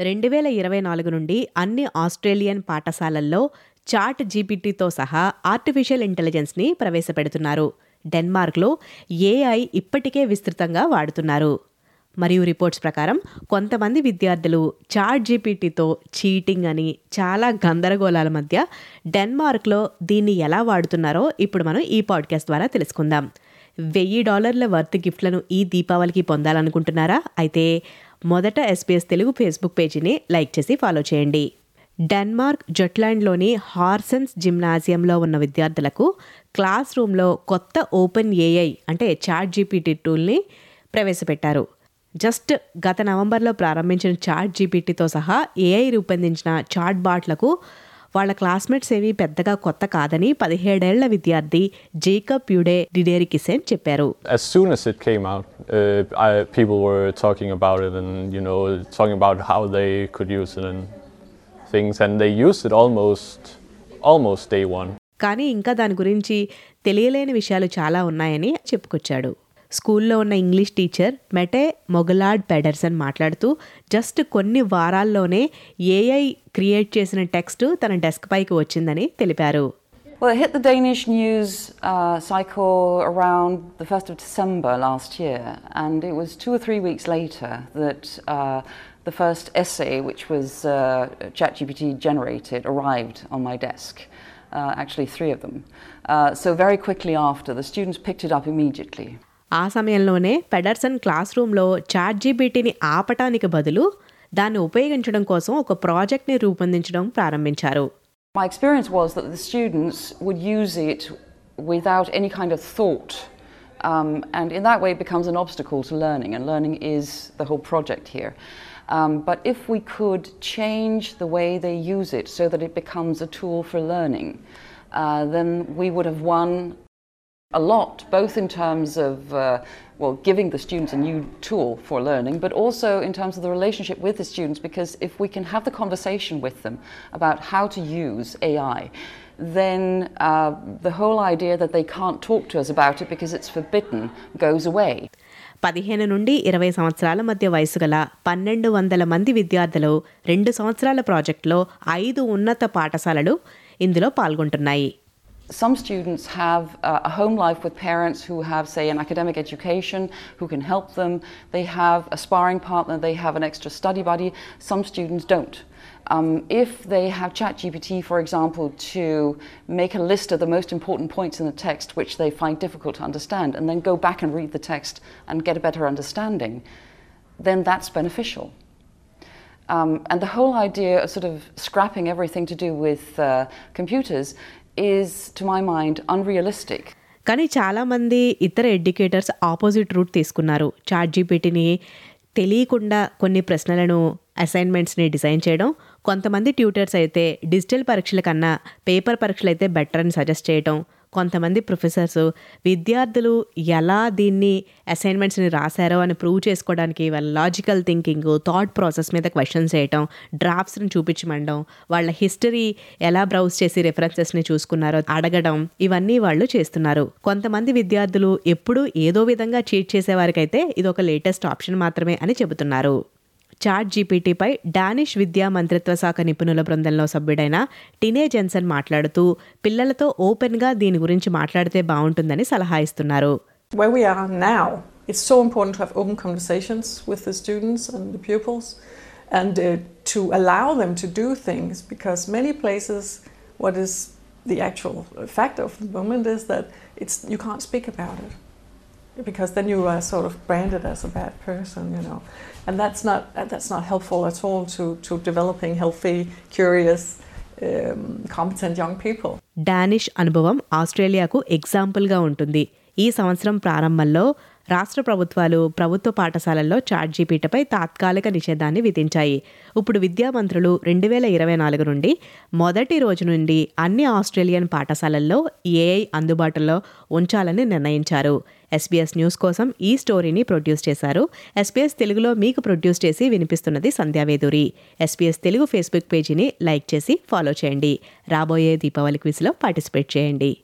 రెండు వేల ఇరవై నాలుగు నుండి అన్ని ఆస్ట్రేలియన్ పాఠశాలల్లో చాట్ జీపీటీతో సహా ఆర్టిఫిషియల్ ఇంటెలిజెన్స్ని ప్రవేశపెడుతున్నారు. డెన్మార్క్లో ఏఐ ఇప్పటికే విస్తృతంగా వాడుతున్నారు. మరియు రిపోర్ట్స్ ప్రకారం కొంతమంది విద్యార్థులు చాట్ జీపీటీతో చీటింగ్ అని చాలా గందరగోళాల మధ్య డెన్మార్క్లో దీన్ని ఎలా వాడుతున్నారో ఇప్పుడు మనం ఈ పాడ్కాస్ట్ ద్వారా తెలుసుకుందాం. వెయ్యి డాలర్ల వర్త్ గిఫ్ట్లను ఈ దీపావళికి పొందాలనుకుంటున్నారా? అయితే మొదట ఎస్బీఎస్ తెలుగు ఫేస్బుక్ పేజీని లైక్ చేసి ఫాలో చేయండి. డెన్మార్క్ జట్లాండ్లోని హార్సన్స్ జిమ్నాజియంలో ఉన్న విద్యార్థులకు క్లాస్ రూమ్లో కొత్త ఓపెన్ ఏఐ అంటే చాట్ జీపీటీ టూల్ని ప్రవేశపెట్టారు. జస్ట్ గత నవంబర్లో ప్రారంభించిన చాట్ జీపీటీతో సహా ఏఐ రూపొందించిన చాట్ బాట్లకు వాళ్ళ క్లాస్మేట్స్ ఏమీ పెద్దగా కొత్త కాదని పదిహేడేళ్ళ విద్యార్థి జేకబ్ యుడే డిడేరికిసెన్ చెప్పారు As soon as it came out, uh, I, people were talking about it and you know talking about how they could use it and things, and they used it almost almost day one. కానీ ఇంకా దాని గురించి తెలియలేని విషయాలు చాలా ఉన్నాయని చెప్పుకొచ్చాడు స్కూల్లో ఉన్న ఇంగ్లీష్ టీచర్ మెటే మొగలాడ్ పెడర్సన్ మాట్లాడుతూ జస్ట్ కొన్ని వారాల్లోనే ఏఐ క్రియేట్ చేసిన టెక్స్ట్ తన డెస్క్ పైకి వచ్చిందని తెలిపారు Well, it hit the Danish news uh, cycle around the 1st of December last year, and it was two or three weeks later that uh, the first essay, which was uh, ChatGPT generated, arrived on my desk. Uh, actually, three of them. Uh, so, very quickly after, the students picked it up immediately. ఆ సమయంలోనే పెడర్సన్ class రూమ్లో chat జీపీటీని ఆపటానికి బదులు దాన్ని ఉపయోగించడం కోసం ఒక ప్రాజెక్ట్ని రూపొందించడం ప్రారంభించారు My experience was that the students would use it without any kind of thought. Um, and in that way, it becomes an obstacle to learning, and learning is the whole project here. Um, but if we could change the way they use it so that it becomes a tool for learning, uh, then we would have won a lot, both in terms of uh, well giving the students a new tool for learning, but also in terms of the relationship with the students. Because if we can have the conversation with them about how to use AI, then uh, the whole idea that they can't talk to us about it because it's forbidden goes away. పదిహేను నుండి ఇరవై సంవత్సరాల మధ్య వయసు గల పన్నెండు వందల మంది విద్యార్థులు రెండు సంవత్సరాల ప్రాజెక్టులో ఐదు ఉన్నత పాఠశాలలు ఇందులో పాల్గొంటున్నాయి Some students have uh, a home life with parents who have, say, an academic education who can help them. They have a sparring partner, they have an extra study buddy. Some students don't. Um, if they have ChatGPT, for example, to make a list of the most important points in the text which they find difficult to understand, and then go back and read the text and get a better understanding, then that's beneficial. Um, and the whole idea of sort of scrapping everything to do with uh, computers is, to my mind unrealistic కానీ చాలామంది ఇతర educators opposite route తీసుకున్నారు. Chat జీపీటీని తెలియకుండా కొన్ని ప్రశ్నలను అసైన్మెంట్స్ని design చేయడం కొంతమంది ట్యూటర్స్ అయితే డిజిటల్ పరీక్షల కన్నా పేపర్ పరీక్షలు అయితే బెటర్ అని సజెస్ట్ చేయడం కొంతమంది ప్రొఫెసర్స్ విద్యార్థులు ఎలా దీన్ని అసైన్మెంట్స్ని రాశారో అని ప్రూవ్ చేసుకోవడానికి వాళ్ళ లాజికల్ థింకింగ్ థాట్ ప్రాసెస్ మీద క్వశ్చన్స్ చేయటం డ్రాఫ్ట్స్ని చూపించమండం వాళ్ళ హిస్టరీ ఎలా బ్రౌజ్ చేసి రెఫరెన్సెస్ని చూసుకున్నారో అడగడం ఇవన్నీ వాళ్ళు చేస్తున్నారు. కొంతమంది విద్యార్థులు ఎప్పుడూ ఏదో విధంగా చీట్ చేసేవారికైతే ఇది ఒక లేటెస్ట్ ఆప్షన్ మాత్రమే అని చెబుతున్నారు. చాట్ జీపీటీపై డానిష్ విద్యా మంత్రిత్వ శాఖ నిపుణుల బృందంలో సభ్యుడైన టినే జెన్సన్ మాట్లాడుతూ పిల్లలతో ఓపెన్గా దీని గురించి మాట్లాడితే బాగుంటుందని సలహా ఇస్తున్నారు Where we are now, it's so important to have open conversations with the students and the pupils and uh, to allow them to do things because many places, what is the actual fact of the moment is that it's, you can't speak about it because then you are sort of branded as a bad person, you know. And that's not, that's not helpful at all to, to developing healthy, curious, um, competent young people. Danish అనుభవం ఆస్ట్రేలియాకు ఎగ్జాంపుల్గా ఉంటుంది ఈ సంవత్సరం ప్రారంభంలో రాష్ట్ర ప్రభుత్వాలు ప్రభుత్వ పాఠశాలల్లో చాట్ జీపీటీపై తాత్కాలిక నిషేధాన్ని విధించాయి. ఇప్పుడు విద్యామంత్రులు రెండు వేల ఇరవై నాలుగు నుండి మొదటి రోజు నుండి అన్ని ఆస్ట్రేలియన్ పాఠశాలల్లో ఏఐ అందుబాటులో ఉంచాలని నిర్ణయించారు. ఎస్బీఎస్ న్యూస్ కోసం ఈ స్టోరీని ప్రొడ్యూస్ చేశారు. ఎస్బీఎస్ తెలుగులో మీకు ప్రొడ్యూస్ చేసి వినిపిస్తున్నది సంధ్యావేదూరి ఎస్బీఎస్ తెలుగు ఫేస్బుక్ పేజీని లైక్ చేసి ఫాలో చేయండి. రాబోయే దీపావళి క్విజ్లో పార్టిసిపేట్ చేయండి.